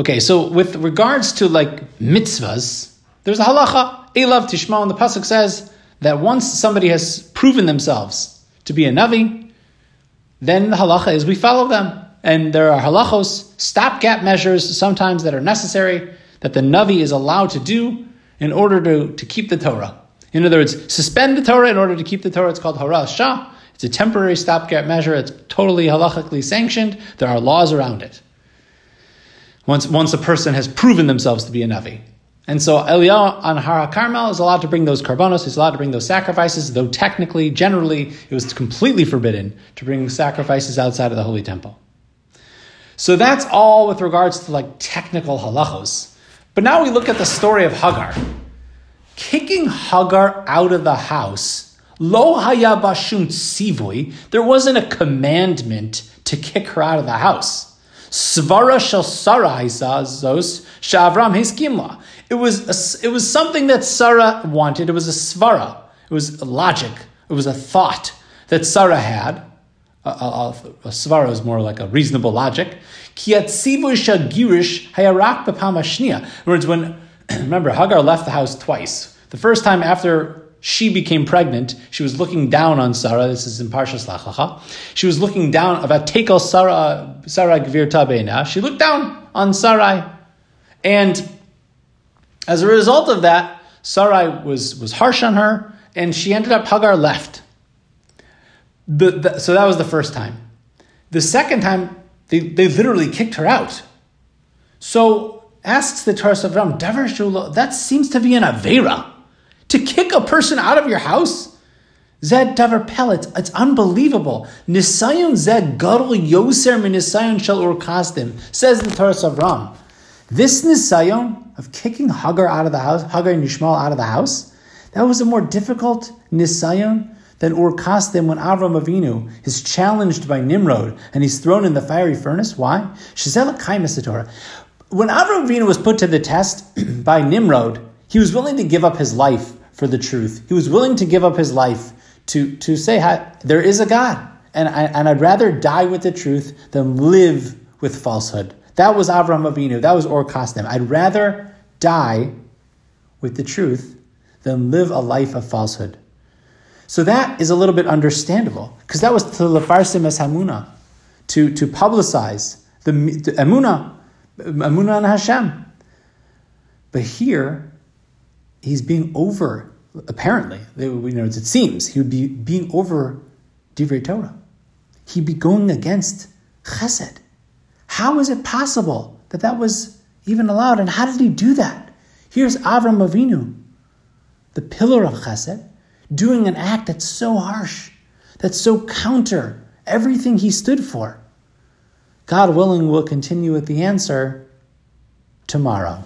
Okay, so with regards to like mitzvahs, there's a halacha, Elav Tishma, and the Pasuk says that once somebody has proven themselves to be a Navi, then the halacha is we follow them. And there are halachos, stopgap measures sometimes that are necessary that the Navi is allowed to do in order to, to keep the Torah. In other words, suspend the Torah in order to keep the Torah. It's called Hora'as Sha'ah. It's a temporary stopgap measure. It's totally halachically sanctioned. There are laws around it. Once, once a person has proven themselves to be a Navi. And so Eliyahu on Har Carmel is allowed to bring those karbanos, he's allowed to bring those sacrifices, though technically, generally, it was completely forbidden to bring sacrifices outside of the Holy Temple. So that's all with regards to like technical halachos. But now we look at the story of Hagar. Kicking Hagar out of the house, lo hayabashun sivui, there wasn't a commandment to kick her out of the house. Svara shel Sarah zos shavram hiskimla. It was a, it was something that Sarah wanted. It was a svara. It was logic. It was a thought that Sarah had. A, a, a svara is more like a reasonable logic. In other words, when remember Hagar left the house twice. The first time after she became pregnant, she was looking down on Sarah. This is in Parshas Lech Lecha. She was looking down about Tekel Sarah Sarah Gvir Tabeina. She looked down on Sarai, and as a result of that, Sarai was was harsh on her, and she ended up Hagar left. The, the, so that was the first time. The second time, they, they literally kicked her out. So asks the Torah of Ram, that seems to be an Avera. To kick a person out of your house? Zed davar pellet. It's unbelievable. Nisayon zed gadol yoser min nisayon shel Ur Kasdim. Says the Torah of Ram. This nisayon of kicking Hagar out of the house, Hagar and Yishmael out of the house, that was a more difficult nisayon than Ur Kasdim when Avram Avinu is challenged by Nimrod and he's thrown in the fiery furnace. Why? When Avram Avinu was put to the test by Nimrod, he was willing to give up his life for the truth. He was willing to give up his life to, to say, there is a God. And, I, and I'd rather die with the truth than live with falsehood. That was Avram Avinu. That was Or Kasdim. I'd rather die with the truth than live a life of falsehood. So that is a little bit understandable because that was to lefarsim es hamuna, to to publicize the, the emuna, emuna and Hashem. But here, he's being over apparently, you know, it seems, he would be being over Divrei Torah. He'd be going against Chesed. How is it possible that that was even allowed? And how did he do that? Here's Avram Avinu, the pillar of Chesed, doing an act that's so harsh, that's so counter everything he stood for. God willing, we'll continue with the answer tomorrow.